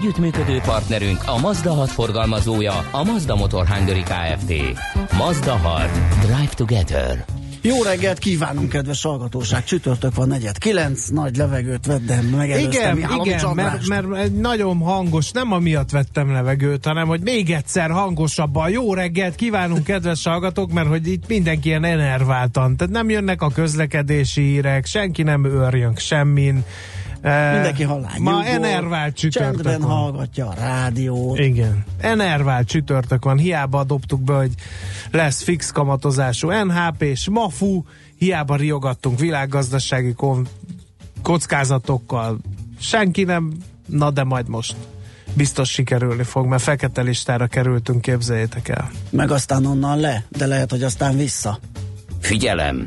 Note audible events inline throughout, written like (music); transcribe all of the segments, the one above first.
Együttműködő partnerünk a Mazda 6 forgalmazója, a Mazda Motor Hungary Kft. Mazda 6. Drive Together. Jó reggelt kívánunk, kedves hallgatóság! Csütörtök van negyed kilenc, nagy levegőt vettem, megelőztem Igen, igen, mert, mert nagyon hangos, nem amiatt vettem levegőt, hanem hogy még egyszer hangosabban. Jó reggelt kívánunk, kedves hallgatók, mert hogy itt mindenki ilyen enerváltan, tehát nem jönnek a közlekedési hírek, senki nem őrjön semmin. Mindenki hallány. Ma enervált csütörtök Csendben van. hallgatja a rádiót. Igen. Enervált csütörtök van, hiába dobtuk be, hogy lesz fix kamatozású NHP és MAFU, hiába riogattunk világgazdasági kon- kockázatokkal. Senki nem, na de majd most biztos sikerülni fog, mert fekete listára kerültünk, képzeljétek el. Meg aztán onnan le, de lehet, hogy aztán vissza. Figyelem!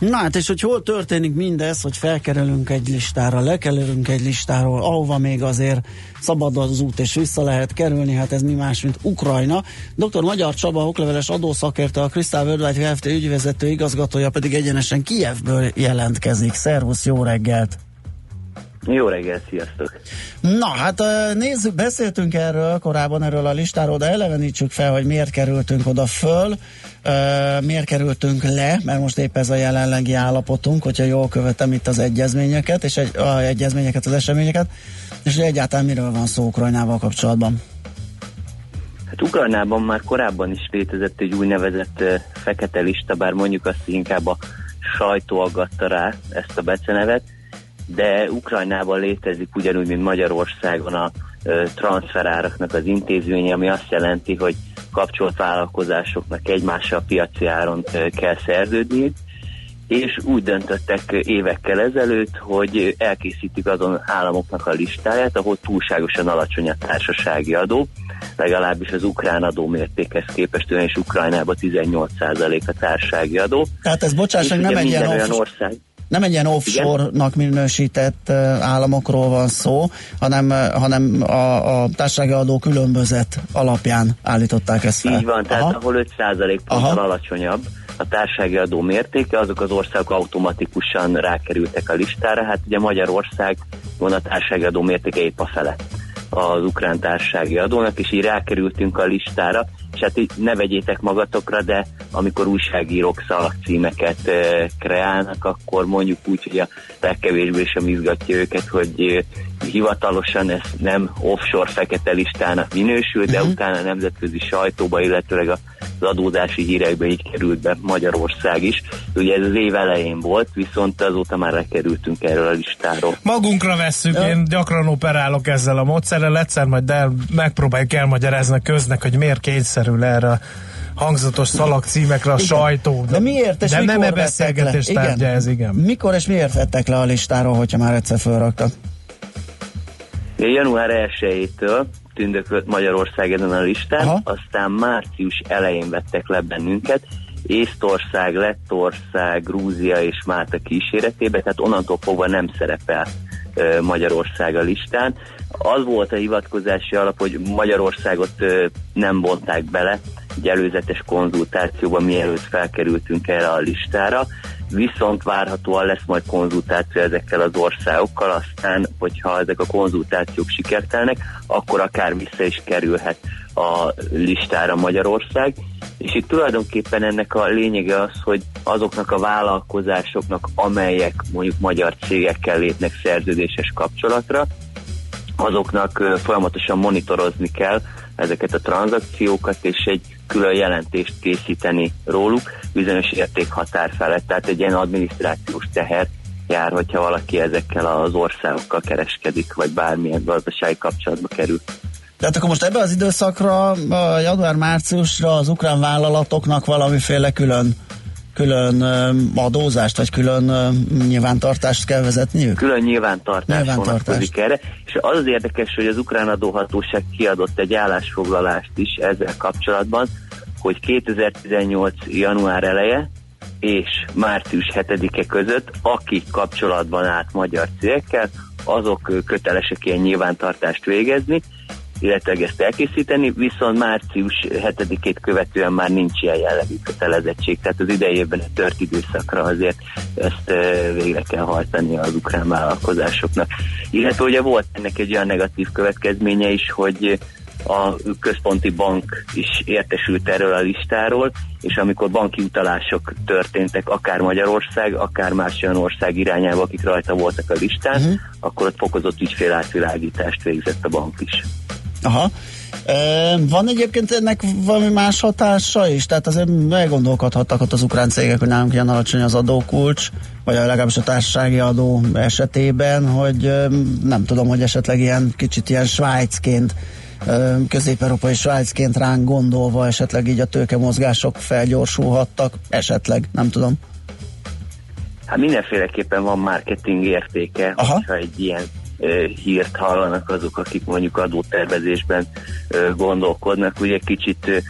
Na hát, és hogy hol történik mindez, hogy felkerülünk egy listára, lekerülünk egy listáról, ahova még azért szabad az út és vissza lehet kerülni, hát ez mi más, mint Ukrajna. Dr. Magyar Csaba, okleveles adószakértő, a Crystal Worldwide Kft. ügyvezető igazgatója pedig egyenesen Kijevből jelentkezik. Szervusz, jó reggelt! Jó reggelt, sziasztok! Na, hát nézzük, beszéltünk erről korábban erről a listáról, de elevenítsük fel, hogy miért kerültünk oda föl, miért kerültünk le, mert most épp ez a jelenlegi állapotunk, hogyha jól követem itt az egyezményeket, és egy, a egyezményeket, az eseményeket, és egyáltalán miről van szó Ukrajnával kapcsolatban. Hát Ukrajnában már korábban is létezett egy úgynevezett fekete lista, bár mondjuk azt inkább a sajtó aggatta rá ezt a becenevet, de Ukrajnában létezik ugyanúgy, mint Magyarországon a transferáraknak az intézménye, ami azt jelenti, hogy kapcsolt vállalkozásoknak egymással piaci áron kell szerződniük, és úgy döntöttek évekkel ezelőtt, hogy elkészítik azon államoknak a listáját, ahol túlságosan alacsony a társasági adó, legalábbis az ukrán adó mértékhez képest, és Ukrajnában 18% a társasági adó. Tehát ez, bocsáss, nem egy ilyen olyan ország, nem egy ilyen offshore-nak minősített államokról van szó, hanem, hanem a, a társasági adó különbözet alapján állították ezt fel. Így van, tehát Aha. ahol 5% Aha. ponttal alacsonyabb a társasági adó mértéke, azok az országok automatikusan rákerültek a listára. Hát ugye Magyarország van a társasági adó mértéke épp a fele az ukrán társasági adónak, és így rákerültünk a listára, és hát így ne vegyétek magatokra, de amikor újságírók szalagcímeket e, kreálnak, akkor mondjuk úgy, hogy a legkevésbé sem izgatja őket, hogy e, hivatalosan ez nem offshore fekete listának minősül, de Mhm. utána a nemzetközi sajtóba, illetőleg az adózási hírekbe így került be Magyarország is. Ugye ez az év elején volt, viszont azóta már lekerültünk erről a listáról. Magunkra vesszük, Ja. én gyakran operálok ezzel a módszerrel, egyszer majd el, megpróbáljuk elmagyarázni a köznek, hogy miért kényszerül erre a hangzatos szalagcímekre a Igen. sajtó. De miért és De mikor nem e beszélgetés tárgya ez, igen. Mikor és miért vettek le a listáról, hogyha már egyszer fölraktak? Január 1-től tündöklött Magyarország ezen a listán, Aha. aztán március elején vettek le bennünket, Észtország, Lettország, Grúzia és Málta kíséretében, tehát onnantól fogva nem szerepel Magyarország a listán. Az volt a hivatkozási alap, hogy Magyarországot nem vonták bele egy előzetes konzultációba, mielőtt felkerültünk erre a listára, viszont várhatóan lesz majd konzultáció ezekkel az országokkal, aztán, hogyha ezek a konzultációk sikertelnek, akkor akár vissza is kerülhet a listára Magyarország. És itt tulajdonképpen ennek a lényege az, hogy azoknak a vállalkozásoknak, amelyek mondjuk magyar cégekkel lépnek szerződéses kapcsolatra, azoknak folyamatosan monitorozni kell ezeket a tranzakciókat, és egy külön jelentést készíteni róluk bizonyos értékhatár felett, tehát egy ilyen adminisztrációs teher jár, hogyha valaki ezekkel az országokkal kereskedik, vagy bármilyen gazdasági kapcsolatba kerül. Tehát akkor most ebben az időszakra, január-márciusra az ukrán vállalatoknak valamiféle külön külön adózást, vagy külön nyilvántartást kell vezetniük? Külön nyilvántartás, nyilvántartás. erre, és az az érdekes, hogy az ukrán adóhatóság kiadott egy állásfoglalást is ezzel kapcsolatban, hogy 2018. január eleje és március 7-e között, akik kapcsolatban állt magyar cégekkel, azok kötelesek ilyen nyilvántartást végezni, illetve ezt elkészíteni, viszont március 7-ét követően már nincs ilyen jellegű kötelezettség, tehát az idejében a tört időszakra azért ezt végre kell hajtani az ukrán vállalkozásoknak. Illetve ugye volt ennek egy olyan negatív következménye is, hogy a központi bank is értesült erről a listáról, és amikor banki utalások történtek, akár Magyarország, akár más olyan ország irányába, akik rajta voltak a listán, uh-huh. akkor ott fokozott ügyfélátvilágítást végzett a bank is. Aha. E, van egyébként ennek valami más hatása is? Tehát azért meggondolkodhattak ott az ukrán cégek, hogy nálunk ilyen alacsony az adókulcs, vagy legalábbis a társasági adó esetében, hogy nem tudom, hogy esetleg ilyen kicsit ilyen Svájcként közép-európai Svájcként ránk gondolva esetleg így a tőkemozgások felgyorsulhattak, esetleg, nem tudom. Hát mindenféleképpen van marketing értéke, Aha. hogyha egy ilyen hírt hallanak azok, akik mondjuk adótervezésben gondolkodnak. Ugye kicsit,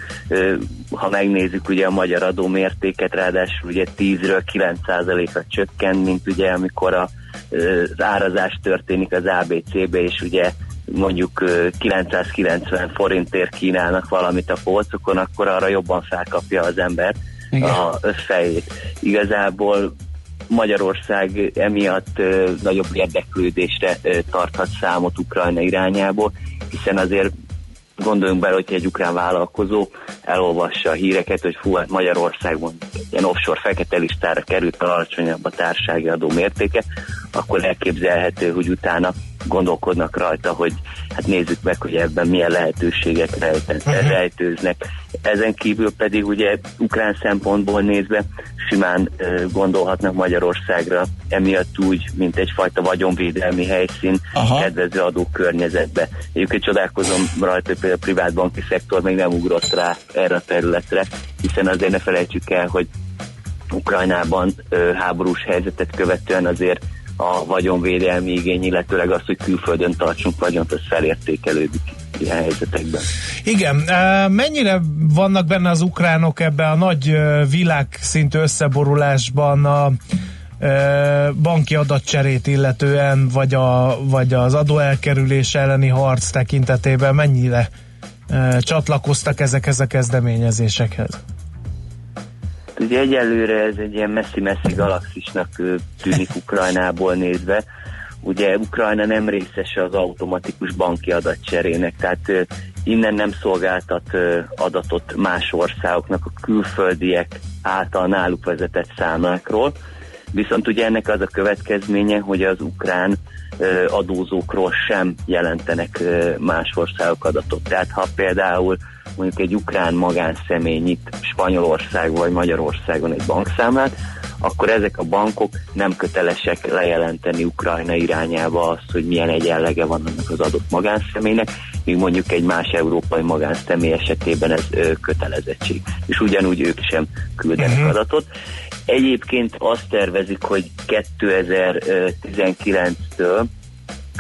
ha megnézzük ugye a magyar adómértéket, ráadásul ugye 10-ről 9%-ra csökken, mint ugye amikor a, az árazás történik az ABC-be, és ugye mondjuk 990 forintért kínálnak valamit a polcokon, akkor arra jobban felkapja az ember Igen. a fejét. Igazából Magyarország emiatt nagyobb érdeklődésre tarthat számot Ukrajna irányából, hiszen azért gondoljunk bele, hogyha egy ukrán vállalkozó elolvassa a híreket, hogy fú, hát Magyarországon ilyen offshore fekete listára került a alacsonyabb a társasági adó mértéke, akkor elképzelhető, hogy utána gondolkodnak rajta, hogy hát nézzük meg, hogy ebben milyen lehetőségek rejten, uh-huh. rejtőznek. Ezen kívül pedig ugye ukrán szempontból nézve simán gondolhatnak Magyarországra, emiatt úgy, mint egyfajta vagyonvédelmi helyszín, Aha. kedvező adókörnyezetbe. Egyébként csodálkozom rajta, hogy például a privátbanki szektor még nem ugrott rá erre a területre, hiszen azért ne felejtsük el, hogy Ukrajnában háborús helyzetet követően azért a vagyonvédelmi igény, illetőleg az, hogy külföldön tartsunk vagyont, az felértékelődik ilyen helyzetekben. Igen, mennyire vannak benne az ukránok ebbe a nagy világszintű összeborulásban a banki adatcserét illetően, vagy, a, vagy az adóelkerülés elleni harc tekintetében mennyire csatlakoztak ezekhez a kezdeményezésekhez? Ugye egyelőre ez egy ilyen messzi-messzi galaxisnak tűnik Ukrajnából nézve. Ugye Ukrajna nem részes az automatikus banki adatcserének, tehát innen nem szolgáltat adatot más országoknak a külföldiek által náluk vezetett számlákról. Viszont ugye ennek az a következménye, hogy az ukrán adózókról sem jelentenek más országok adatot. Tehát ha például mondjuk egy ukrán magánszemély nyit Spanyolország vagy Magyarországon egy bankszámlát, akkor ezek a bankok nem kötelesek lejelenteni Ukrajna irányába azt, hogy milyen egyenlege van annak az adott magánszemélynek, míg mondjuk egy más európai magánszemély esetében ez ö, kötelezettség. És ugyanúgy ők sem küldenek uh-huh. adatot. Egyébként azt tervezik, hogy 2019-től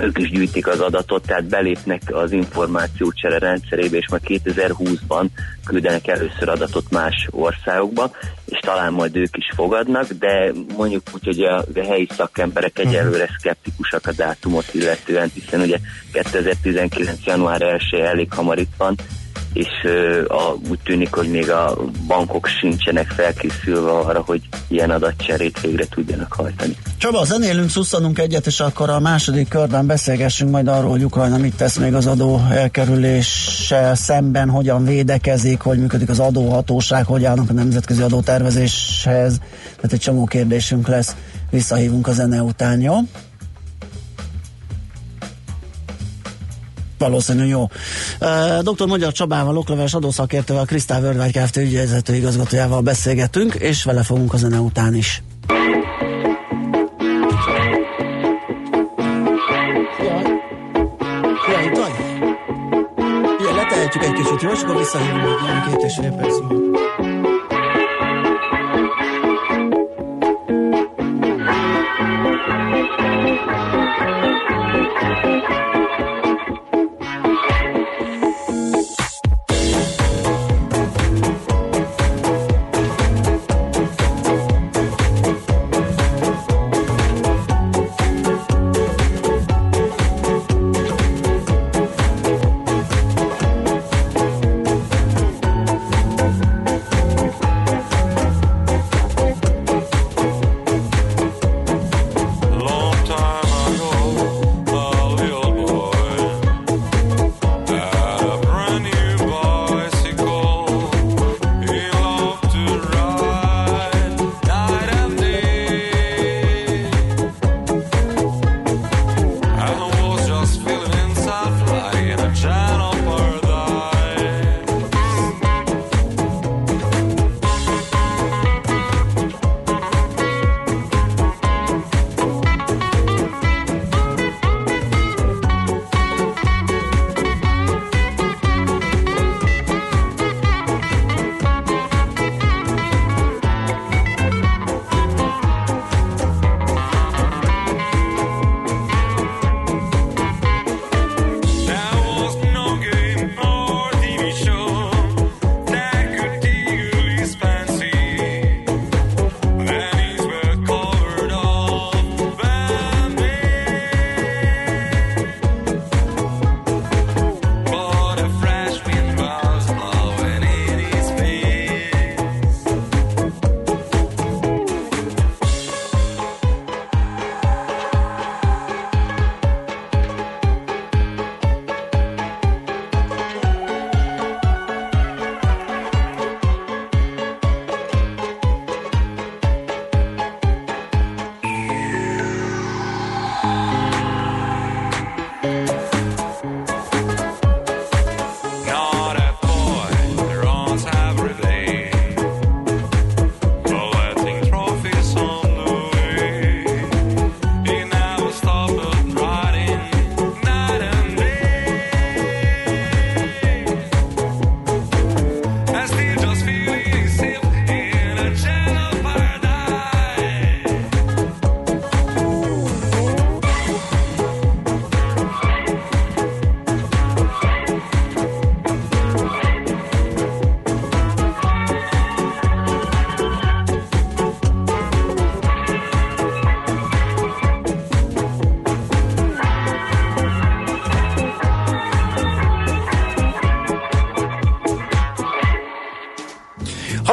ők is gyűjtik az adatot, tehát belépnek az információcsere rendszerébe, és majd 2020-ban küldenek először adatot más országokba, és talán majd ők is fogadnak, de mondjuk úgy, hogy a, a helyi szakemberek mhm. egyelőre szkeptikusak a dátumot illetően, hiszen ugye 2019. január 1 elég hamar itt van, és a, úgy tűnik, hogy még a bankok sincsenek felkészülve arra, hogy ilyen adatcserét végre tudjanak hajtani. Csaba, zenélünk, szusszanunk egyet, és akkor a második körben beszélgessünk majd arról, hogy Ukrajna mit tesz még az adó elkerüléssel szemben, hogyan védekezik, hogy működik az adóhatóság, hogy állnak a nemzetközi adótervezéshez. Tehát egy csomó kérdésünk lesz. Visszahívunk a zene után, jó? Valószínű jó. Uh, dr. Magyar Csabával, okleves adószakértővel, Krisztál Worldwide Kft. ügyvezető igazgatójával beszélgetünk, és vele fogunk a zene után is. Jaj, Jaj, letehetjük egy kicsit, jó, és akkor visszahívunk két és fél perc.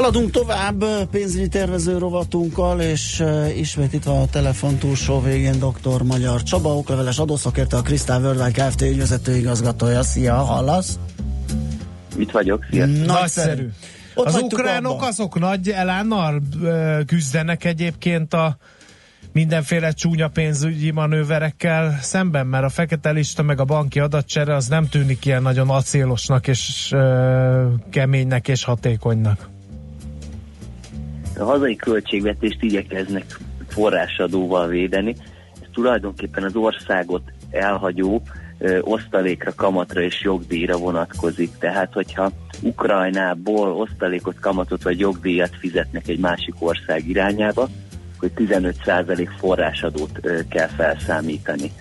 Haladunk tovább pénzügyi tervező rovatunkkal, és uh, ismét itt van a telefon túlsó végén dr. Magyar Csaba, okleveles adószakértő, a Krisztál Worldwide Kft. ügyvezető igazgatója. Szia, hallasz? Itt vagyok, szia. Nagyszerű. Ott az ukránok abba. azok nagy elánnal küzdenek egyébként a mindenféle csúnya pénzügyi manőverekkel szemben, mert a fekete lista meg a banki adatcsere az nem tűnik ilyen nagyon acélosnak és ö, keménynek és hatékonynak a hazai költségvetést igyekeznek forrásadóval védeni. Ez tulajdonképpen az országot elhagyó ö, osztalékra, kamatra és jogdíjra vonatkozik. Tehát, hogyha Ukrajnából osztalékot, kamatot vagy jogdíjat fizetnek egy másik ország irányába, hogy 15% forrásadót ö, kell felszámítani.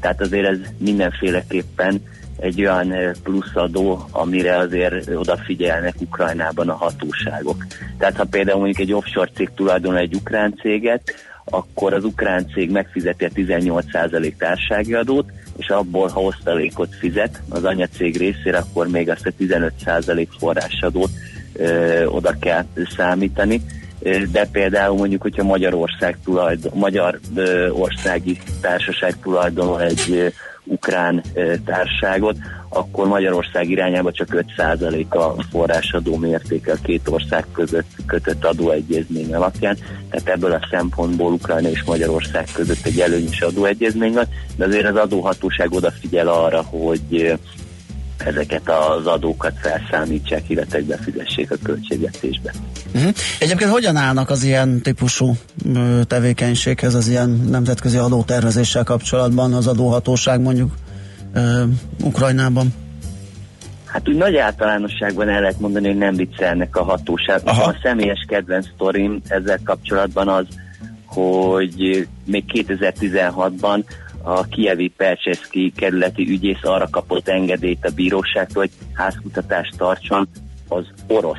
Tehát azért ez mindenféleképpen egy olyan pluszadó, amire azért odafigyelnek Ukrajnában a hatóságok. Tehát ha például mondjuk egy offshore cég tulajdonol egy ukrán céget, akkor az ukrán cég megfizeti a 18% társági adót, és abból, ha osztalékot fizet az anyacég részére, akkor még azt a 15% forrásadót ö, oda kell számítani. De például mondjuk, hogyha Magyarország tulajdon, Magyar ö, országi társaság tulajdonol egy ukrán társágot, akkor Magyarország irányába csak 5% a forrásadó mértéke a két ország között kötött adóegyezmény alapján. Tehát ebből a szempontból Ukrajna és Magyarország között egy előnyös adóegyezmény van, de azért az adóhatóság odafigyel arra, hogy ezeket az adókat felszámítsák, illetve befizessék a költségvetésbe. Uh-huh. Egyébként hogyan állnak az ilyen típusú tevékenységhez, az ilyen nemzetközi adótervezéssel kapcsolatban az adóhatóság mondjuk uh, Ukrajnában? Hát úgy nagy általánosságban el lehet mondani, hogy nem viccelnek a hatóság. A személyes kedvenc sztorim ezzel kapcsolatban az, hogy még 2016-ban a kievi Percseszki kerületi ügyész arra kapott engedélyt a bíróságtól, hogy házkutatást tartson az orosz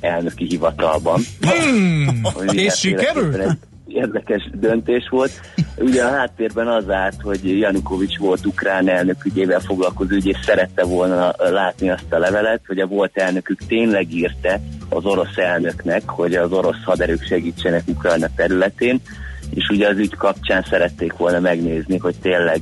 elnöki hivatalban. Hmm, és sikerült? érdekes döntés volt. Ugye a háttérben az állt, hogy Janukovics volt ukrán elnök ügyével foglalkozó ügy, és szerette volna látni azt a levelet, hogy a volt elnökük tényleg írte az orosz elnöknek, hogy az orosz haderők segítsenek Ukrajna területén, és ugye az ügy kapcsán szerették volna megnézni, hogy tényleg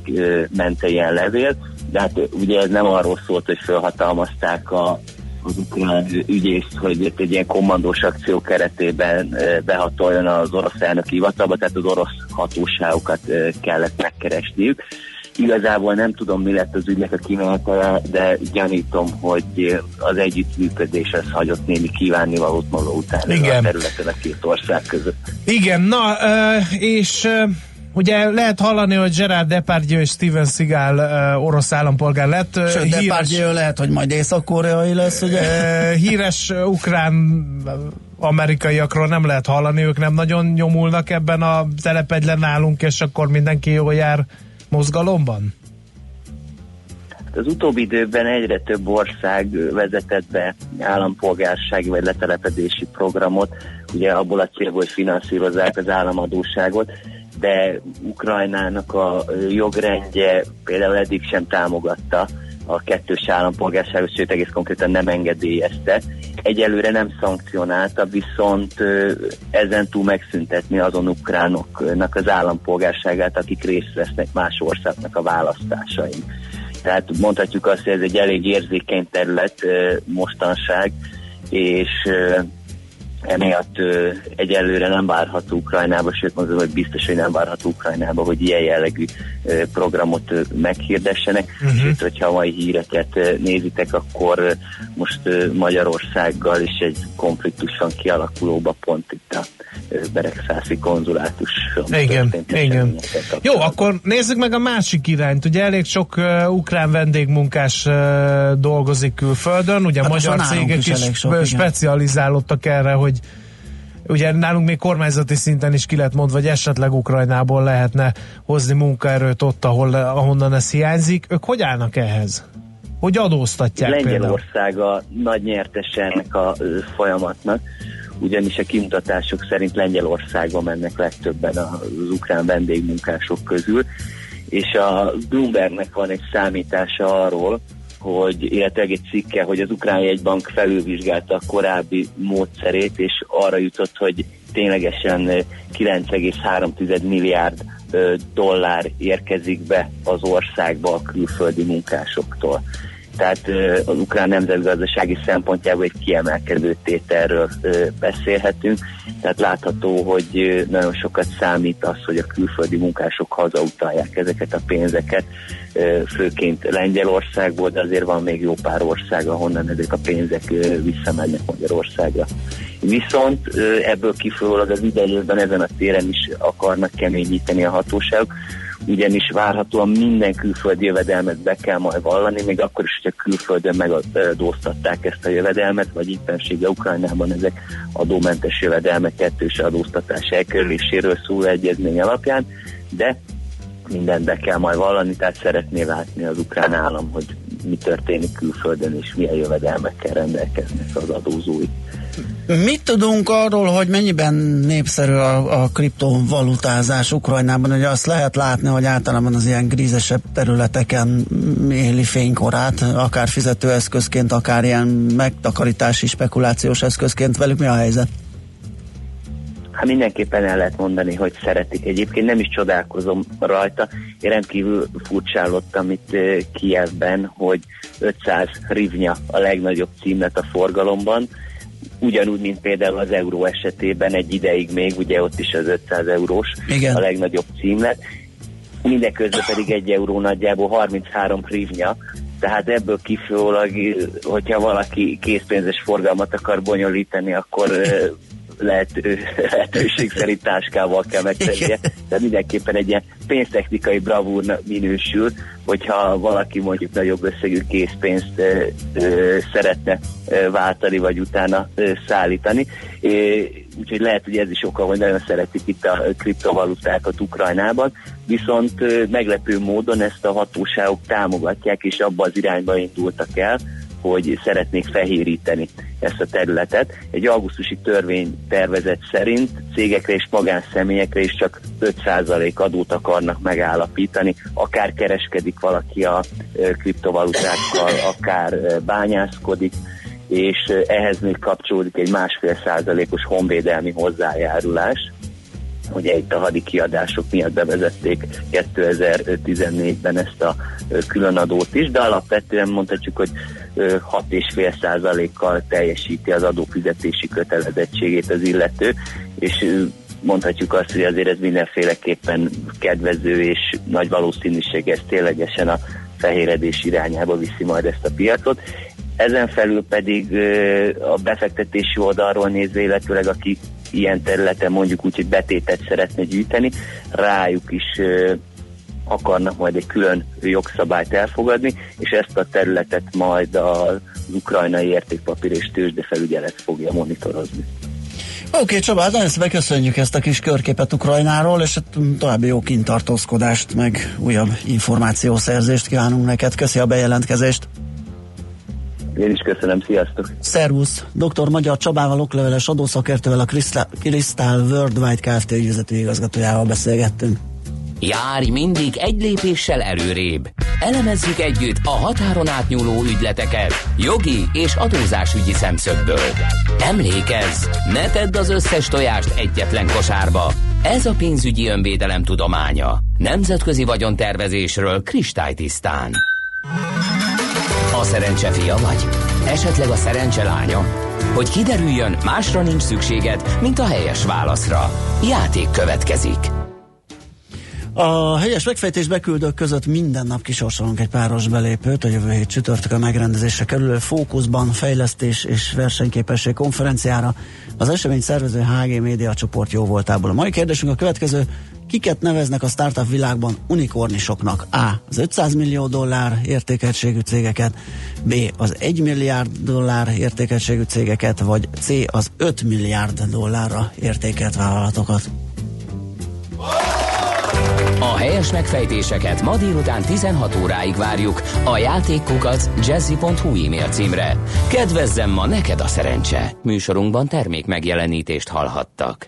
mente ilyen levél, de hát ugye ez nem arról szólt, hogy felhatalmazták a az ukrán ügyészt, hogy egy ilyen kommandós akció keretében behatoljon az orosz elnök hivatalba, tehát az orosz hatóságokat kellett megkeresniük. Igazából nem tudom, mi lett az ügynek a kimenetele, de gyanítom, hogy az együttműködés az hagyott némi kívánnivalót maga után Igen. a területen a két ország között. Igen, na, és Ugye lehet hallani, hogy Gerard Depardieu és Steven Seagal uh, orosz állampolgár lett. Sőt, híres, Depardieu lehet, hogy majd észak-koreai lesz, ugye? Uh, híres ukrán amerikaiakról nem lehet hallani, ők nem nagyon nyomulnak ebben a telepegylen nálunk, és akkor mindenki jól jár mozgalomban? Az utóbbi időben egyre több ország vezetett be állampolgársági vagy letelepedési programot, ugye abból a célból, hogy finanszírozzák az államadóságot, de Ukrajnának a jogrendje például eddig sem támogatta a kettős állampolgárságot, sőt egész konkrétan nem engedélyezte. Egyelőre nem szankcionálta, viszont ezen túl megszüntetni azon ukránoknak az állampolgárságát, akik részt vesznek más országnak a választásain. Tehát mondhatjuk azt, hogy ez egy elég érzékeny terület mostanság, és emiatt ö, egyelőre nem várható Ukrajnába, sőt mondom, hogy biztos, hogy nem várható Ukrajnába, hogy ilyen jellegű ö, programot ö, meghirdessenek. Uh-huh. Sőt, hogyha a mai híreket ö, nézitek, akkor ö, most ö, Magyarországgal is egy konfliktus van kialakulóba pont itt a Beregszászi konzulátus. Igen, igen. Jó, akkor nézzük meg a másik irányt. Ugye elég sok uh, ukrán vendégmunkás uh, dolgozik külföldön, ugye hát magyar cégek is, is sok, specializálódtak erre, hogy ugye nálunk még kormányzati szinten is ki lehet mondva, hogy esetleg Ukrajnából lehetne hozni munkaerőt ott, ahol, ahonnan ez hiányzik. Ők hogy állnak ehhez? Hogy adóztatják Lengyelország a nagy nyertese ennek a folyamatnak ugyanis a kimutatások szerint Lengyelországba mennek legtöbben az ukrán vendégmunkások közül, és a Bloombergnek van egy számítása arról, hogy, illetve egy cikke, hogy az Ukrán jegybank felülvizsgálta a korábbi módszerét, és arra jutott, hogy ténylegesen 9,3 milliárd dollár érkezik be az országba a külföldi munkásoktól tehát az ukrán nemzetgazdasági szempontjából egy kiemelkedő tételről beszélhetünk, tehát látható, hogy nagyon sokat számít az, hogy a külföldi munkások hazautalják ezeket a pénzeket, főként Lengyelországból, de azért van még jó pár ország, ahonnan ezek a pénzek visszamennek Magyarországra. Viszont ebből kifolyólag az idejében ezen a téren is akarnak keményíteni a hatóságok, ugyanis várhatóan minden külföldi jövedelmet be kell majd vallani, még akkor is, hogyha külföldön megadóztatták ezt a jövedelmet, vagy éppenséggel Ukrajnában ezek adómentes jövedelmek kettős adóztatás elkerüléséről szól egyezmény alapján, de mindent be kell majd vallani, tehát szeretné látni az ukrán állam, hogy mi történik külföldön, és milyen jövedelmekkel rendelkeznek az adózói. Mit tudunk arról, hogy mennyiben népszerű a, a kriptovalutázás Ukrajnában? Ugye azt lehet látni, hogy általában az ilyen grízesebb területeken éli fénykorát, akár fizetőeszközként, akár ilyen megtakarítási, spekulációs eszközként. Velük mi a helyzet? Hát mindenképpen el lehet mondani, hogy szeretik. Egyébként nem is csodálkozom rajta. Én rendkívül furcsálottam itt eh, Kievben, hogy 500 rivnya a legnagyobb címlet a forgalomban, ugyanúgy, mint például az euró esetében egy ideig még, ugye ott is az 500 eurós Igen. a legnagyobb címlet, mindeközben pedig egy euró nagyjából 33 hrivnya, tehát ebből kifolyólag, hogyha valaki készpénzes forgalmat akar bonyolítani, akkor lehető, (laughs) lehetőség szerint táskával kell megtennie. Tehát mindenképpen egy ilyen pénztechnikai bravúr minősül, hogyha valaki mondjuk nagyobb összegű készpénzt ö, ö, szeretne ö, váltani, vagy utána ö, szállítani. É, úgyhogy lehet, hogy ez is oka, hogy nagyon szeretik itt a kriptovalutákat Ukrajnában, viszont ö, meglepő módon ezt a hatóságok támogatják, és abba az irányba indultak el, hogy szeretnék fehéríteni ezt a területet. Egy augusztusi törvénytervezet szerint cégekre és magánszemélyekre is csak 5% adót akarnak megállapítani, akár kereskedik valaki a kriptovalutákkal, akár bányászkodik, és ehhez még kapcsolódik egy másfél százalékos honvédelmi hozzájárulás, Ugye itt a hadi kiadások miatt bevezették 2014-ben ezt a különadót is, de alapvetően mondhatjuk, hogy 6,5 százalékkal teljesíti az adófizetési kötelezettségét az illető, és mondhatjuk azt, hogy azért ez mindenféleképpen kedvező, és nagy valószínűség ez ténylegesen a fehéredés irányába viszi majd ezt a piacot. Ezen felül pedig a befektetési oldalról nézve, illetőleg aki ilyen területen mondjuk úgy, hogy betétet szeretne gyűjteni, rájuk is akarnak majd egy külön jogszabályt elfogadni, és ezt a területet majd az ukrajnai értékpapír és tőzsdefelügyelet fogja monitorozni. Oké, okay, Csaba, hát nagyon szépen köszönjük ezt a kis körképet Ukrajnáról, és hát további jó kintartózkodást, meg újabb információszerzést kívánunk neked. Köszi a bejelentkezést! Én is köszönöm, sziasztok! Szervusz! Dr. Magyar Csabával, okleveles adószakértővel, a Crystal Worldwide Kft. ügyvezető igazgatójával beszélgettünk. Járj mindig egy lépéssel előrébb. Elemezzük együtt a határon átnyúló ügyleteket jogi és adózásügyi szemszögből. Emlékezz, ne tedd az összes tojást egyetlen kosárba. Ez a pénzügyi önvédelem tudománya. Nemzetközi vagyontervezésről kristálytisztán. A szerencse fia vagy? Esetleg a szerencse lánya? Hogy kiderüljön, másra nincs szükséged, mint a helyes válaszra. Játék következik. A helyes megfejtés beküldők között minden nap kisorsolunk egy páros belépőt a jövő hét csütörtökön megrendezésre kerülő fókuszban fejlesztés és versenyképesség konferenciára. Az esemény szervező HG Média csoport jó voltából. A mai kérdésünk a következő. Kiket neveznek a startup világban unikornisoknak? A. Az 500 millió dollár értékeltségű cégeket, B. Az 1 milliárd dollár értékeltségű cégeket, vagy C. Az 5 milliárd dollárra értékelt vállalatokat. A helyes megfejtéseket ma délután 16 óráig várjuk a játékkukat jazzy.hu e-mail címre. Kedvezzem ma neked a szerencse! Műsorunkban termék megjelenítést hallhattak.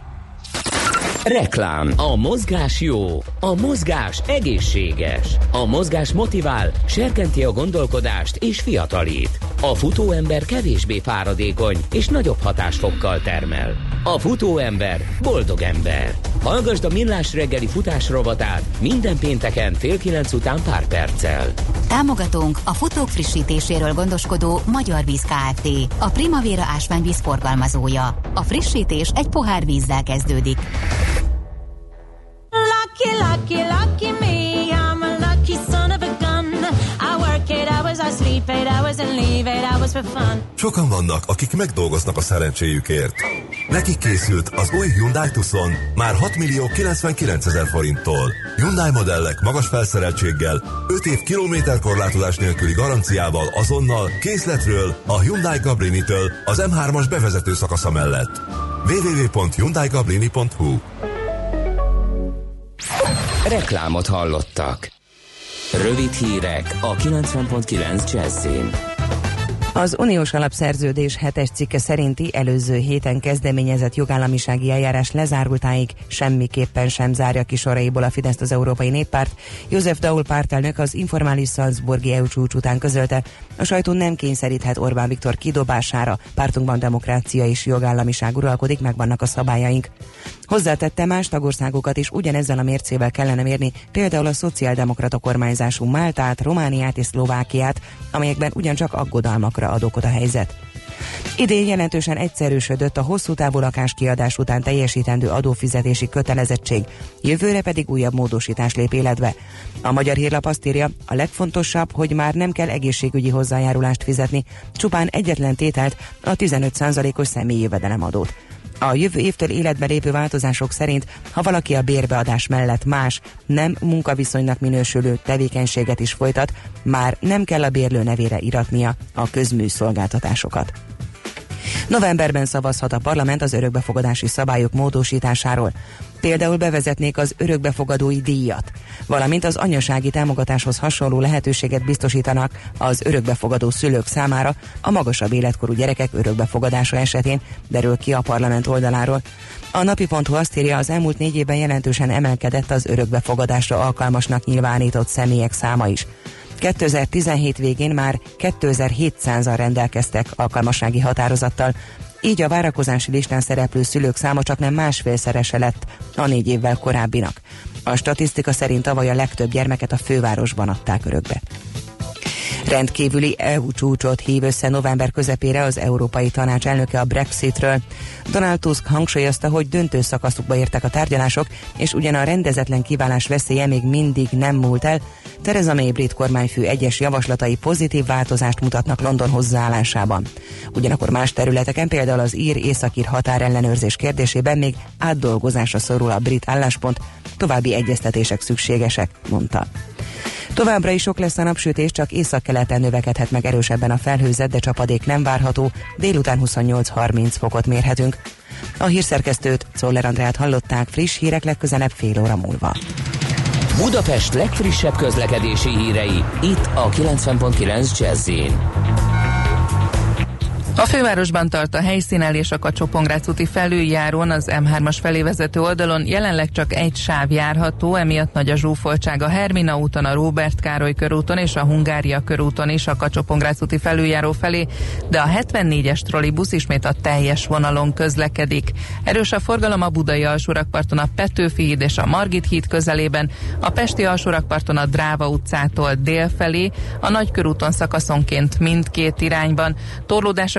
Reklám. A mozgás jó. A mozgás egészséges. A mozgás motivál, serkenti a gondolkodást és fiatalít. A futóember kevésbé fáradékony és nagyobb hatásfokkal termel. A futóember boldog ember. Hallgasd a Millás reggeli futás rovatát minden pénteken fél kilenc után pár perccel. Támogatónk a futók frissítéséről gondoskodó Magyar Víz Kft. A Primavera ásványvíz forgalmazója. A frissítés egy pohár vízzel kezdődik. Lucky, lucky, lucky me, I'm a lucky son of a gun. I work eight hours, I sleep eight hours and leave eight hours for fun. Sokan vannak, akik megdolgoznak a szerencséjükért. Nekik készült az új Hyundai Tucson már 6 millió 99 ezer forinttól. Hyundai modellek magas felszereltséggel, 5 év kilométerkorlátozás nélküli garanciával azonnal készletről a Hyundai Gabrini-től az M3-as bevezető szakasza mellett. www.hyundaigabrini.hu Reklámot hallottak. Rövid hírek a 90.9 Jazzin. Az uniós alapszerződés hetes cikke szerinti előző héten kezdeményezett jogállamisági eljárás lezárultáig semmiképpen sem zárja ki soraiból a Fidesz az Európai Néppárt. József Daul pártelnök az informális Salzburgi EU csúcs után közölte, a sajtó nem kényszeríthet Orbán Viktor kidobására, pártunkban demokrácia és jogállamiság uralkodik, meg vannak a szabályaink. Hozzátette más tagországokat is ugyanezzel a mércével kellene mérni, például a szociáldemokrata kormányzású Máltát, Romániát és Szlovákiát, amelyekben ugyancsak aggodalmakra ad okot a helyzet. Idén jelentősen egyszerűsödött a hosszú távú lakáskiadás után teljesítendő adófizetési kötelezettség, jövőre pedig újabb módosítás lép életbe. A Magyar Hírlap azt írja, a legfontosabb, hogy már nem kell egészségügyi hozzájárulást fizetni, csupán egyetlen tételt, a 15%-os személyi jövedelemadót. A jövő évtől életbe lépő változások szerint, ha valaki a bérbeadás mellett más, nem munkaviszonynak minősülő tevékenységet is folytat, már nem kell a bérlő nevére iratnia a közműszolgáltatásokat. Novemberben szavazhat a parlament az örökbefogadási szabályok módosításáról. Például bevezetnék az örökbefogadói díjat, valamint az anyasági támogatáshoz hasonló lehetőséget biztosítanak az örökbefogadó szülők számára a magasabb életkorú gyerekek örökbefogadása esetén, derül ki a parlament oldaláról. A napi.hu azt írja, az elmúlt négy évben jelentősen emelkedett az örökbefogadásra alkalmasnak nyilvánított személyek száma is. 2017 végén már 2700-an rendelkeztek alkalmassági határozattal, így a várakozási listán szereplő szülők száma csak nem másfélszerese lett a négy évvel korábbinak. A statisztika szerint tavaly a legtöbb gyermeket a fővárosban adták örökbe. Rendkívüli EU csúcsot hív össze november közepére az Európai Tanács elnöke a Brexitről. Donald Tusk hangsúlyozta, hogy döntő szakaszukba értek a tárgyalások, és ugyan a rendezetlen kiválás veszélye még mindig nem múlt el, Theresa May brit kormányfő egyes javaslatai pozitív változást mutatnak London hozzáállásában. Ugyanakkor más területeken, például az ír északír határellenőrzés kérdésében még átdolgozásra szorul a brit álláspont, további egyeztetések szükségesek, mondta. Továbbra is sok lesz a napsütés, csak északkeleten növekedhet meg erősebben a felhőzet, de csapadék nem várható, délután 28-30 fokot mérhetünk. A hírszerkesztőt, Czoller Andrát hallották, friss hírek legközelebb fél óra múlva. Budapest legfrissebb közlekedési hírei, itt a 90.9 jazz a fővárosban tart a helyszínelés a kacsó úti felüljárón az M3-as felé vezető oldalon jelenleg csak egy sáv járható, emiatt nagy a zsúfoltság a Hermina úton, a Róbert Károly körúton és a Hungária körúton is a kacsó úti felüljáró felé, de a 74-es trollibusz ismét a teljes vonalon közlekedik. Erős a forgalom a Budai alsórakparton a Petőfi híd és a Margit híd közelében, a Pesti alsórakparton a Dráva utcától dél felé, a Nagykörúton szakaszonként mindkét irányban.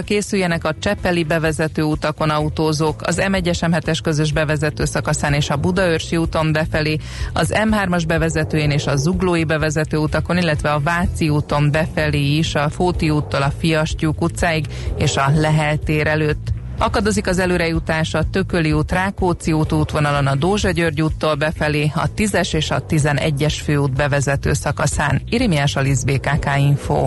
Torlódásra készüljenek a Cseppeli bevezető utakon autózók, az M1-es M7-es közös bevezető szakaszán és a Budaörsi úton befelé, az M3-as bevezetőjén és a Zuglói bevezető utakon, illetve a Váci úton befelé is, a Fóti úttól a Fiastyúk utcáig és a Lehel tér előtt. Akadozik az előrejutás a Tököli út, Rákóczi út útvonalon a Dózsa György úttól befelé, a 10-es és a 11-es főút bevezető szakaszán. Irimiás Alisz BKK Info.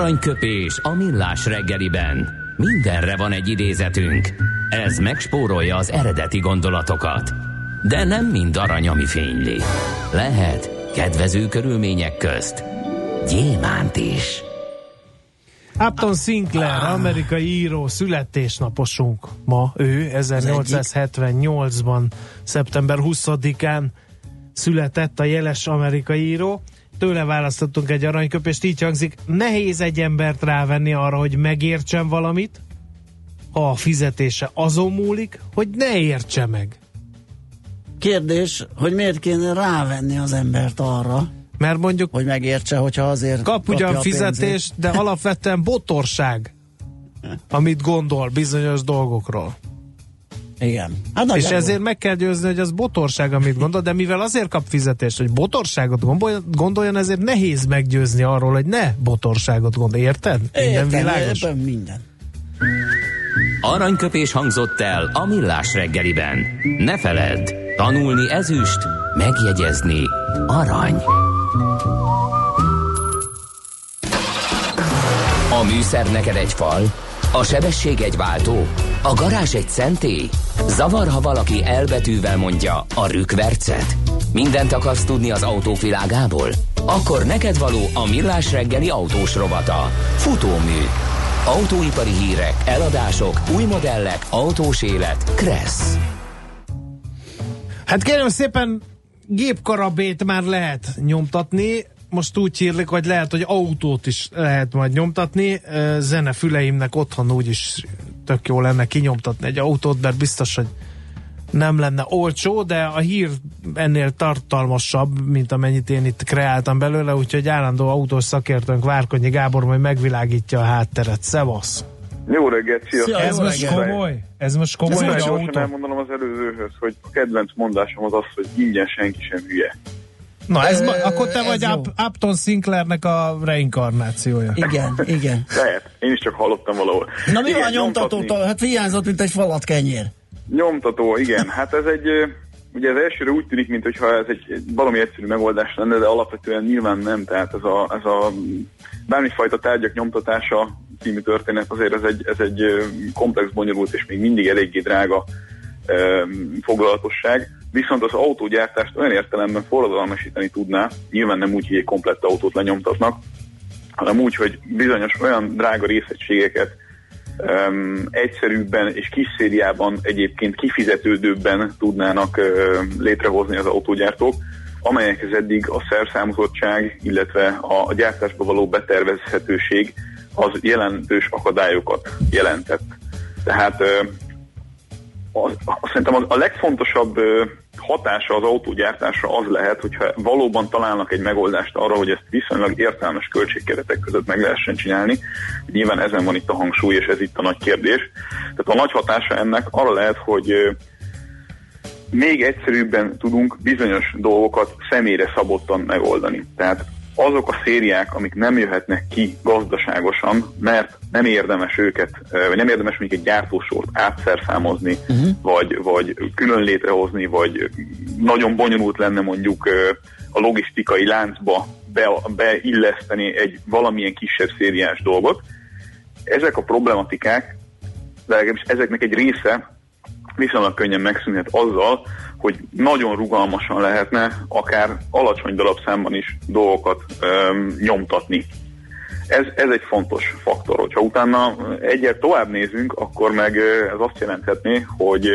Aranyköpés a millás reggeliben. Mindenre van egy idézetünk. Ez megspórolja az eredeti gondolatokat. De nem mind arany, ami fényli. Lehet kedvező körülmények közt gyémánt is. Upton Sinclair, amerikai író, születésnaposunk ma. Ő 1878-ban, szeptember 20-án született a jeles amerikai író. Tőle választottunk egy aranyköpést, így hangzik, nehéz egy embert rávenni arra, hogy megértsen valamit, ha a fizetése azon múlik, hogy ne értse meg. Kérdés, hogy miért kéne rávenni az embert arra, Mert mondjuk hogy megértse, hogyha azért kap ugyan fizetést, de alapvetően botorság, amit gondol bizonyos dolgokról. Igen. Hát És ezért meg kell győzni, hogy az botorság, amit gondol, de mivel azért kap fizetést, hogy botorságot gondol- gondoljon, ezért nehéz meggyőzni arról, hogy ne botorságot gondol. Érted? Minden Értem, világos? ebben minden. Aranyköpés hangzott el a millás reggeliben. Ne feledd, tanulni ezüst, megjegyezni arany. A műszer neked egy fal, a sebesség egy váltó, a garázs egy szentély. Zavar, ha valaki elbetűvel mondja a rükvercet. Mindent akarsz tudni az autóvilágából? Akkor neked való a millás reggeli autós rovata. Futómű. Autóipari hírek, eladások, új modellek, autós élet. Kressz. Hát kérem szépen, gépkarabét már lehet nyomtatni, most úgy hírlik, hogy lehet, hogy autót is lehet majd nyomtatni. Ö, Zenefüleimnek otthon úgyis tök jó lenne kinyomtatni egy autót, mert biztos, hogy nem lenne olcsó, de a hír ennél tartalmasabb, mint amennyit én itt kreáltam belőle, úgyhogy állandó autós szakértőnk Várkonyi Gábor majd megvilágítja a hátteret. Szevasz! Jó reggelt, Szia, sziasztok! Ez jó most reggelt. komoly? Ez most komoly Nagyon egy gyorsan autó? elmondanom az előzőhöz, hogy a kedvenc mondásom az az, hogy ingyen senki sem hülye. Na, ez, Ö, ma, akkor te ez vagy jó. Up, Upton Sinclairnek a reinkarnációja. Igen, igen. (laughs) Lehet, én is csak hallottam valahol. Na mi Igen, van a nyomtatótól? nyomtatni. Hát hiányzott, mint egy falat kenyér. Nyomtató, igen. Hát ez egy, ugye az elsőre úgy tűnik, mintha ez egy valami egyszerű megoldás lenne, de alapvetően nyilván nem. Tehát ez a, ez a bármifajta tárgyak nyomtatása című történet azért ez egy, ez egy komplex, bonyolult és még mindig eléggé drága foglalatosság. Viszont az autógyártást olyan értelemben forradalmasítani tudná, nyilván nem úgy, hogy egy komplett autót lenyomtatnak, hanem úgy, hogy bizonyos olyan drága részegységeket um, egyszerűbben és kis szériában egyébként kifizetődőbben tudnának uh, létrehozni az autógyártók, amelyekhez eddig a szerszámozottság, illetve a, gyártásba való betervezhetőség az jelentős akadályokat jelentett. Tehát az, szerintem a, a legfontosabb hatása az autógyártásra az lehet, hogyha valóban találnak egy megoldást arra, hogy ezt viszonylag értelmes költségkeretek között meg lehessen csinálni. Nyilván ezen van itt a hangsúly, és ez itt a nagy kérdés. Tehát a nagy hatása ennek arra lehet, hogy még egyszerűbben tudunk bizonyos dolgokat személyre szabottan megoldani. Tehát azok a szériák, amik nem jöhetnek ki gazdaságosan, mert nem érdemes őket, vagy nem érdemes mondjuk egy gyártósort átszerszámozni, uh-huh. vagy, vagy külön létrehozni, vagy nagyon bonyolult lenne mondjuk a logisztikai láncba be, beilleszteni egy valamilyen kisebb szériás dolgot. Ezek a problematikák, de legalábbis ezeknek egy része viszonylag könnyen megszűnhet azzal, hogy nagyon rugalmasan lehetne akár alacsony darabszámban is dolgokat öm, nyomtatni. Ez, ez egy fontos faktor. Hogyha utána egyet tovább nézünk, akkor meg ez azt jelenthetné, hogy,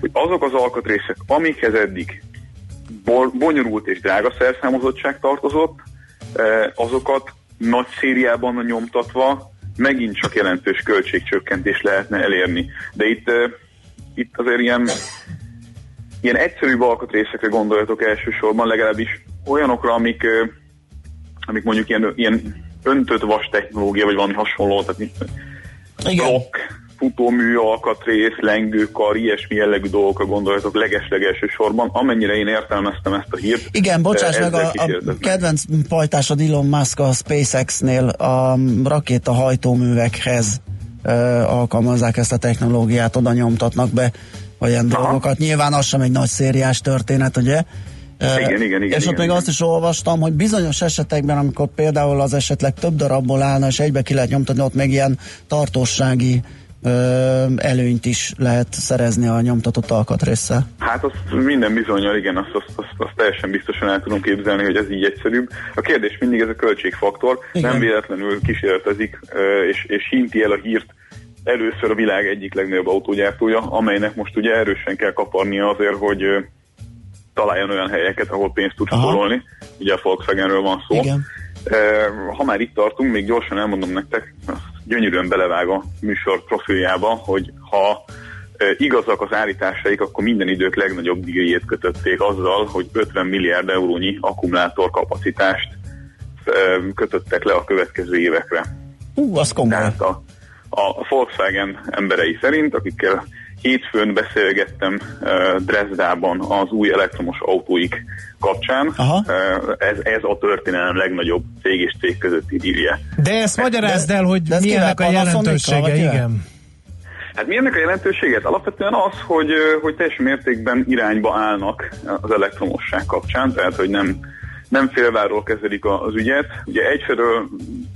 hogy azok az alkatrészek, amikhez eddig bonyolult és drága szerszámozottság tartozott, azokat nagy szériában nyomtatva megint csak jelentős költségcsökkentést lehetne elérni. De itt, itt azért ilyen ilyen egyszerűbb alkatrészekre gondoljatok elsősorban, legalábbis olyanokra, amik, amik mondjuk ilyen, ilyen öntött vas technológia, vagy valami hasonló, tehát mit, Igen. blokk, futómű alkatrész, lengőkar, ilyesmi jellegű dolgokra gondoljatok legeslegelső sorban, amennyire én értelmeztem ezt a hírt. Igen, bocsáss e, meg, a, a kedvenc pajtásod Elon Musk a SpaceX-nél a rakéta hajtóművekhez ö, alkalmazzák ezt a technológiát, oda nyomtatnak be olyan dolgokat. Nyilván az sem egy nagy szériás történet, ugye? Igen, igen, igen. És igen, ott még igen. azt is olvastam, hogy bizonyos esetekben, amikor például az esetleg több darabból állna, és egybe ki lehet nyomtatni, ott még ilyen tartósági ö, előnyt is lehet szerezni a nyomtatott alkatrészsel. Hát azt minden bizonyal, igen, azt, azt, azt, azt teljesen biztosan el tudom képzelni, hogy ez így egyszerűbb. A kérdés mindig ez a költségfaktor. Igen. Nem véletlenül kísérletezik, és, és hinti el a hírt először a világ egyik legnagyobb autógyártója, amelynek most ugye erősen kell kaparnia azért, hogy találjon olyan helyeket, ahol pénzt tud spórolni. Ugye a Volkswagenről van szó. Igen. Ha már itt tartunk, még gyorsan elmondom nektek, gyönyörűen belevág a műsor profiljába, hogy ha igazak az állításaik, akkor minden idők legnagyobb díjét kötötték azzal, hogy 50 milliárd eurónyi akkumulátor kapacitást kötöttek le a következő évekre. Hú, az komoly. Tehát a, a Volkswagen emberei szerint, akikkel hétfőn beszélgettem uh, Dresdában az új elektromos autóik kapcsán, Aha. uh, ez, ez a történelem legnagyobb cég és cég közötti díjja. De ezt magyarázd el, hogy de mi kivel? ennek a jelentősége, igen. Hát mi ennek a jelentőséget? Alapvetően az, hogy, hogy teljes mértékben irányba állnak az elektromosság kapcsán, tehát hogy nem, nem félváról kezelik az ügyet. Ugye egyfelől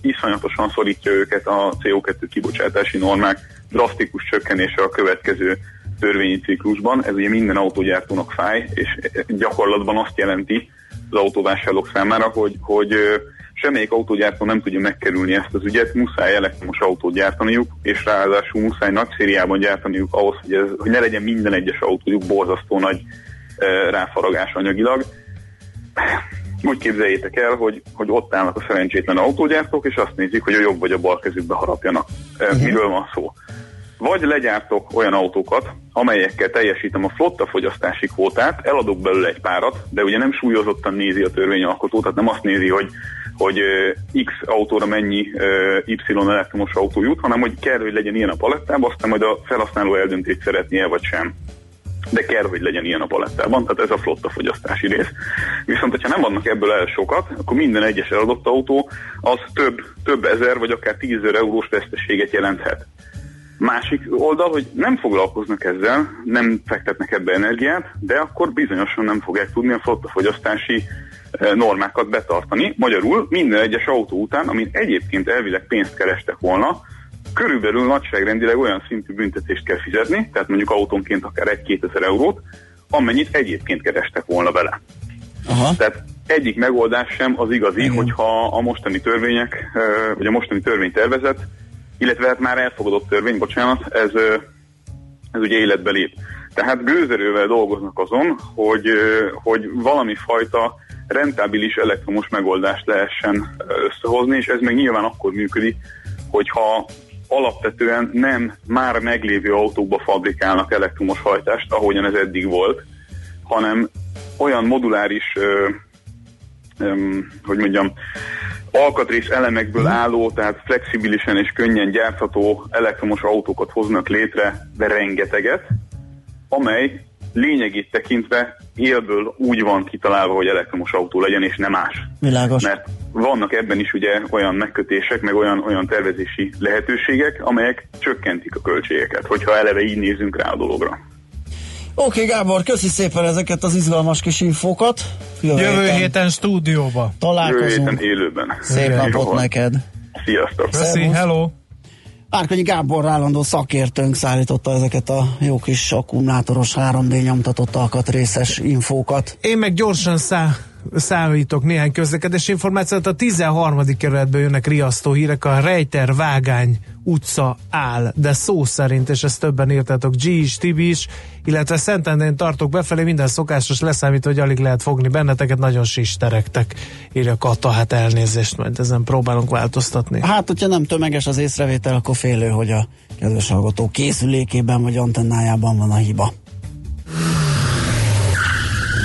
iszonyatosan szorítja őket a CO2 kibocsátási normák drasztikus csökkenése a következő törvényi ciklusban. Ez ugye minden autógyártónak fáj, és gyakorlatban azt jelenti az autóvásárlók számára, hogy, hogy semmelyik autógyártó nem tudja megkerülni ezt az ügyet, muszáj elektromos autót gyártaniuk, és ráadásul muszáj nagy szériában gyártaniuk ahhoz, hogy, ez, hogy ne legyen minden egyes autójuk borzasztó nagy ráfaragás anyagilag. Úgy képzeljétek el, hogy, hogy ott állnak a szerencsétlen autógyártók, és azt nézik, hogy a jobb vagy a bal kezükbe harapjanak. E, miről van szó? Vagy legyártok olyan autókat, amelyekkel teljesítem a flotta fogyasztási kvótát, eladok belőle egy párat, de ugye nem súlyozottan nézi a törvényalkotó, tehát nem azt nézi, hogy, hogy ö, X autóra mennyi ö, Y elektromos autó jut, hanem hogy kell, hogy legyen ilyen a palettában, aztán majd a felhasználó eldönti, hogy szeretnie vagy sem de kell, hogy legyen ilyen a palettában, tehát ez a flotta fogyasztási rész. Viszont, hogyha nem adnak ebből el sokat, akkor minden egyes eladott autó az több, több ezer vagy akár tízezer eurós veszteséget jelenthet. Másik oldal, hogy nem foglalkoznak ezzel, nem fektetnek ebbe energiát, de akkor bizonyosan nem fogják tudni a flottafogyasztási eh, normákat betartani. Magyarul minden egyes autó után, amin egyébként elvileg pénzt kerestek volna, körülbelül nagyságrendileg olyan szintű büntetést kell fizetni, tehát mondjuk autónként akár 1-2 ezer eurót, amennyit egyébként kerestek volna vele. Aha. Tehát egyik megoldás sem az igazi, Igen. hogyha a mostani törvények, vagy a mostani törvénytervezet, illetve hát már elfogadott törvény, bocsánat, ez, ez ugye életbe lép. Tehát gőzerővel dolgoznak azon, hogy, hogy valami fajta rentábilis elektromos megoldást lehessen összehozni, és ez meg nyilván akkor működik, hogyha alapvetően nem már meglévő autókba fabrikálnak elektromos hajtást, ahogyan ez eddig volt, hanem olyan moduláris, ö, öm, hogy mondjam, alkatrész elemekből álló, tehát flexibilisen és könnyen gyártható elektromos autókat hoznak létre, de rengeteget, amely lényegét tekintve élből úgy van kitalálva, hogy elektromos autó legyen, és nem más. Világos. Mert vannak ebben is ugye olyan megkötések, meg olyan, olyan tervezési lehetőségek, amelyek csökkentik a költségeket, hogyha eleve így nézünk rá a dologra. Oké, okay, Gábor, köszi szépen ezeket az izgalmas kis infókat. Jövő héten stúdióba. Jövő találkozunk. héten élőben. Szép Igen. napot Jó. neked. Sziasztok! Köszi, Szervusz. hello! Árkonyi Gábor állandó szakértőnk szállította ezeket a jó kis akkumulátoros 3D nyomtatott alkatrészes infókat. Én meg gyorsan szá számítok néhány közlekedési információt. A 13. kerületből jönnek riasztó hírek, a Rejter Vágány utca áll, de szó szerint, és ezt többen írtátok, G is, Tibi is, illetve Szentendén tartok befelé, minden szokásos leszámít, hogy alig lehet fogni benneteket, nagyon sisterektek, írja Kata, hát elnézést, majd ezen próbálunk változtatni. Hát, hogyha nem tömeges az észrevétel, akkor félő, hogy a kedves hallgató készülékében vagy antennájában van a hiba.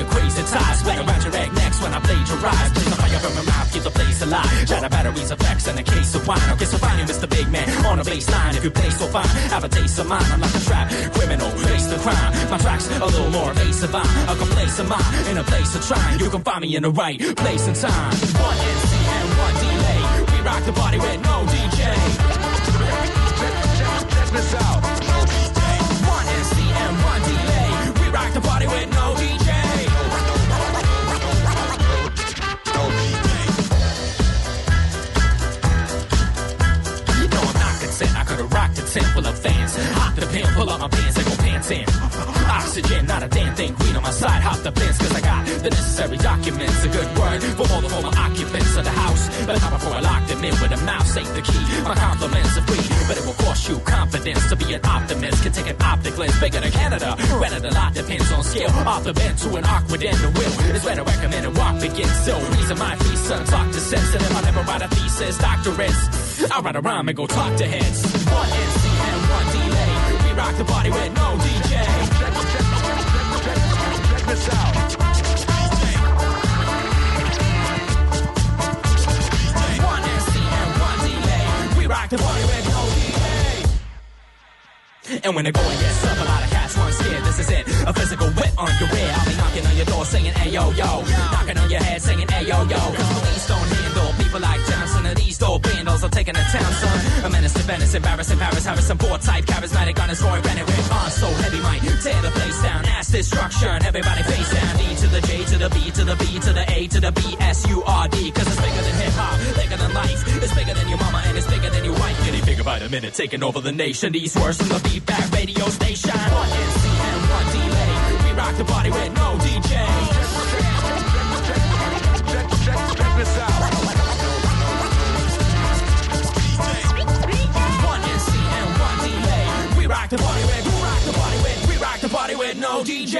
A crazy tie. Split around your neck next when I plagiarize. Please the fire from my mouth, keep the place alive. Shatter batteries, effects, and a case of wine. I'll get so fine, Mr. Big Man. On the baseline, if you play so fine, have a taste of mine. I'm like a trap criminal, face the crime. My tracks a little more evasive. I'm a complacent mind in a place of trying. You can find me in the right place and time. One MC and one delay. We rock the party with no DJ. Check this out. One MC and one delay. We rock the party with no DJ. I could've rocked a tent full of fans. Hop the pin, pull up my pants, and go pants in. Oxygen, not a damn thing. Green on my side, hop the fence, cause I got the necessary documents. A good word for all the former occupants of the house. But time before I lock them in with a mouse, ain't the key. My compliments are free, but it will cost you confidence to be an optimist. Can take an optic lens bigger than Canada. Rented a lot depends on scale. Off the bend to an awkward end, the will is where to recommend and walk begins. So, reason my feet, son, talk to sense. And if I never write a thesis, doctorates, I'll write a rhyme and go talk to heads. One MC and one delay. We rock the party with no DJ. Check, this out. And one delay. We rock the party with no delay. And when the going gets up, a lot of cats weren't scared. This is it, a physical whip on your rear. I'll be knocking on your door saying, hey yo. Knocking on your head saying, hey yo yo. Cause police don't taking the town, son. A menace to Venice, embarrassing Paris, Harrison, poor type, charismatic on his Roy with on so heavy, might tear the place down. Ass destruction, everybody face down. D to the J to the B to the B to the A to the B S U R D. Cause it's bigger than hip hop, bigger than life. It's bigger than your mama and it's bigger than your wife. Getting bigger by the minute, taking over the nation. These words from the feedback radio station. One MC and one delay. We rock the party with no DJ. Check this out. Rock the party with, we rock the party with, we rock the party with no DJ.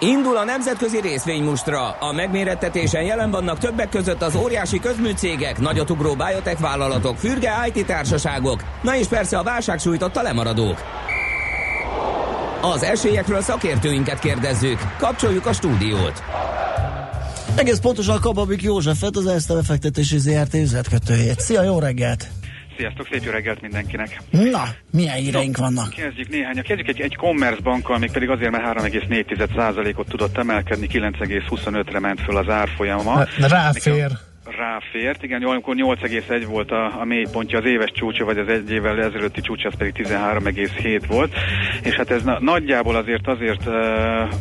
Indul a nemzetközi részvénymustra. A megmérettetésen jelen vannak többek között az óriási közműcégek, nagyotugró biotech vállalatok, fürge IT társaságok, na és persze a válság sújtotta lemaradók. Az esélyekről szakértőinket kérdezzük. Kapcsoljuk a stúdiót. Egész pontosan Kababik Józsefet, az Erste befektetési ZRT üzletkötőjét. Szia, jó reggelt! Sziasztok, szép jó reggelt mindenkinek! Na, milyen híreink vannak? Kezdjük néhány. Kezdjük egy, egy Commerce bankkal, még pedig azért, mert 3,4%-ot tudott emelkedni, 9,25-re ment föl az árfolyama. Ráfér. Ráfért, igen, amikor 8,1 volt a, a mélypontja, az éves csúcsa, vagy az egy évvel ezelőtti csúcsa, az pedig 13,7 volt, és hát ez na, nagyjából azért azért,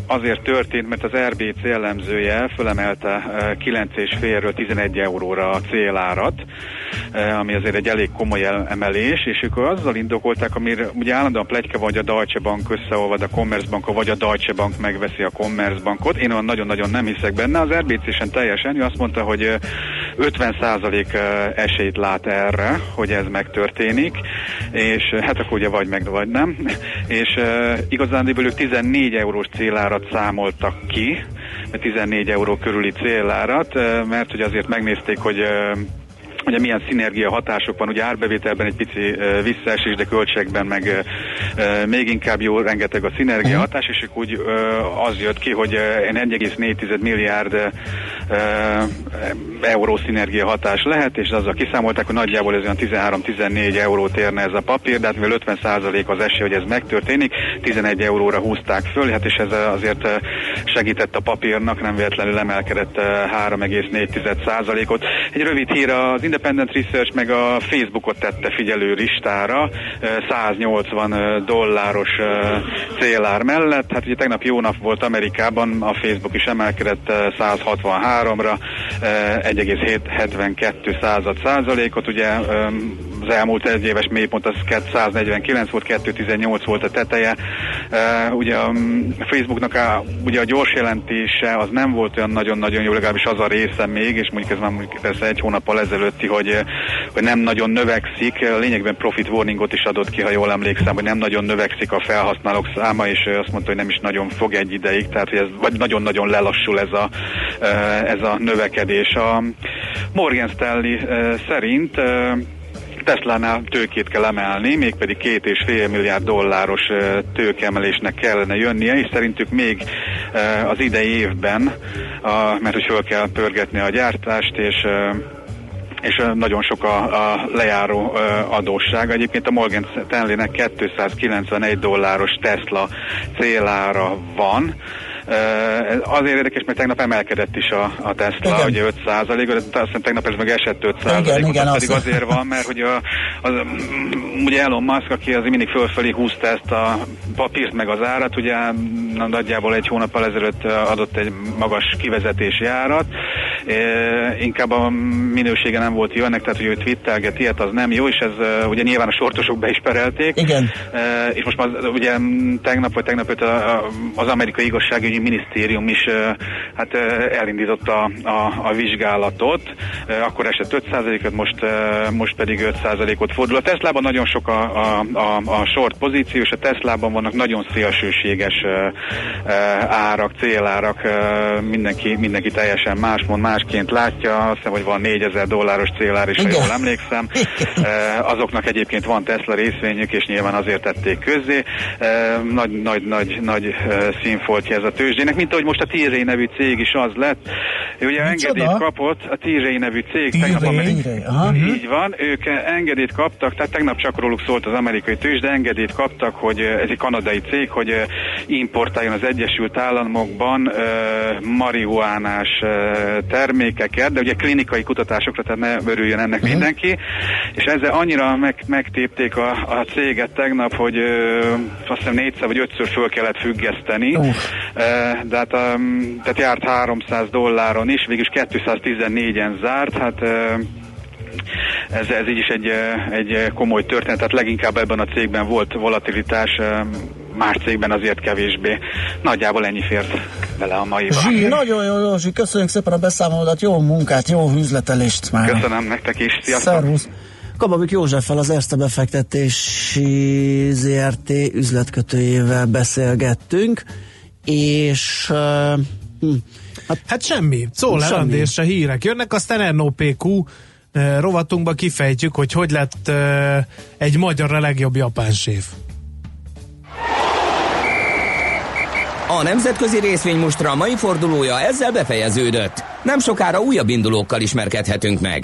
azért történt, mert az RBC elemzője fölemelte 9,5-ről 11 euróra a célárat, ami azért egy elég komoly emelés, és ők azzal indokolták, amire ugye állandóan pletyka vagy a Deutsche Bank összeolvad a Commerzbank, vagy a Deutsche Bank megveszi a Commerzbankot. Én olyan nagyon-nagyon nem hiszek benne. Az RBC-sen teljesen, ő azt mondta, hogy eh, 50% esélyt lát erre, hogy ez megtörténik, és hát akkor ugye vagy meg, vagy nem. És igazándiból ők 14 eurós célárat számoltak ki, 14 euró körüli célárat, mert ugye azért megnézték, hogy ugye milyen szinergia hatások van, ugye árbevételben egy pici visszaesés, de költségben meg még inkább jó, rengeteg a szinergia hatás, és úgy az jött ki, hogy uh, 1,4 milliárd euró szinergia hatás lehet, és azzal kiszámolták, hogy nagyjából ez olyan 13-14 eurót érne ez a papír, de hát mivel 50% az esély, hogy ez megtörténik, 11 euróra húzták föl, hát és ez azért segített a papírnak, nem véletlenül emelkedett 3,4%-ot. Egy rövid hír az Independent Research meg a Facebookot tette figyelő listára 180 dolláros célár mellett. Hát ugye tegnap jó nap volt Amerikában, a Facebook is emelkedett 163-ra, 1,72 század százalékot, ugye az elmúlt egy éves mélypont az 149 volt, 218 volt a teteje. Ugye a Facebooknak a, ugye a gyors jelentése az nem volt olyan nagyon-nagyon jó, legalábbis az a része még, és mondjuk ez már mondjuk persze egy hónappal ezelőtti, hogy, hogy nem nagyon növekszik, lényegben profit warningot is adott ki, ha jól emlékszem, hogy nem nagyon növekszik a felhasználók száma, és azt mondta, hogy nem is nagyon fog egy ideig, tehát hogy ez vagy nagyon-nagyon lelassul ez a, ez a növekedés. A Morgan Stanley szerint Tesla-nál tőkét kell emelni, mégpedig két és fél milliárd dolláros tőkeemelésnek kellene jönnie, és szerintük még az idei évben, mert hogy föl kell pörgetni a gyártást, és és nagyon sok a, a lejáró adósság. Egyébként a Morgan Stanley-nek 291 dolláros Tesla célára van, Azért érdekes, mert tegnap emelkedett is a, a Tesla, igen. ugye 5 százalék, de azt hiszem tegnap ez meg esett 5 százalékot, igen, pedig az... azért van, mert hogy a, az, ugye Elon Musk, aki az mindig fölfelé húzta ezt a papírt meg az árat, ugye nagyjából egy hónappal ezelőtt adott egy magas kivezetési árat, e, inkább a minősége nem volt jó ennek, tehát hogy ő twittelget ilyet, az nem jó, és ez ugye nyilván a sortosok be is perelték. Igen. E, és most már ugye tegnap vagy tegnap az amerikai igazságügyi igazságügyi minisztérium is hát elindította a, a, a vizsgálatot, akkor esett 5%-ot, most, most pedig 5%-ot fordul. A Teslában nagyon sok a, a, a, a short pozíció, és a Teslában vannak nagyon szélsőséges árak, célárak, mindenki, mindenki teljesen más mond, másként látja, azt hiszem, hogy van 4000 dolláros célár is, ha jól emlékszem. (laughs) Azoknak egyébként van Tesla részvényük, és nyilván azért tették közzé. Nagy, nagy, nagy, nagy színfoltja ez a tőzsdének, mint ahogy most a Tírei nevű cég is az lett. Ugye engedélyt kapott, a Tírei nevű cég, tegnap amerikai, így van, ők engedélyt kaptak, tehát tegnap csak róluk szólt az amerikai tőzsde, engedélyt kaptak, hogy ez egy kanadai cég, hogy importáljon az Egyesült Államokban marihuánás termékeket, de ugye klinikai kutatásokra, tehát ne örüljön ennek uh-huh. mindenki, és ezzel annyira meg, megtépték a, a céget tegnap, hogy azt hiszem négyszer vagy ötször föl kellett függeszteni, uh de hát tehát járt 300 dolláron is, végül 214-en zárt, hát ez, ez így is egy, egy komoly történet, tehát leginkább ebben a cégben volt volatilitás, más cégben azért kevésbé. Nagyjából ennyi fért bele a mai Zsí, nagyon jó, Józsi, köszönjük szépen a beszámolódat, jó munkát, jó üzletelést már. Köszönöm nektek is, sziasztok! Szervusz! Kababik Józseffel az Erste befektetési ZRT üzletkötőjével beszélgettünk és uh, hm, hát, hát semmi, szó leendésre hírek jönnek, aztán NOPQ rovatunkba kifejtjük, hogy hogy lett uh, egy magyar a legjobb japán séf. A nemzetközi részvény mostra mai fordulója ezzel befejeződött. Nem sokára újabb indulókkal ismerkedhetünk meg.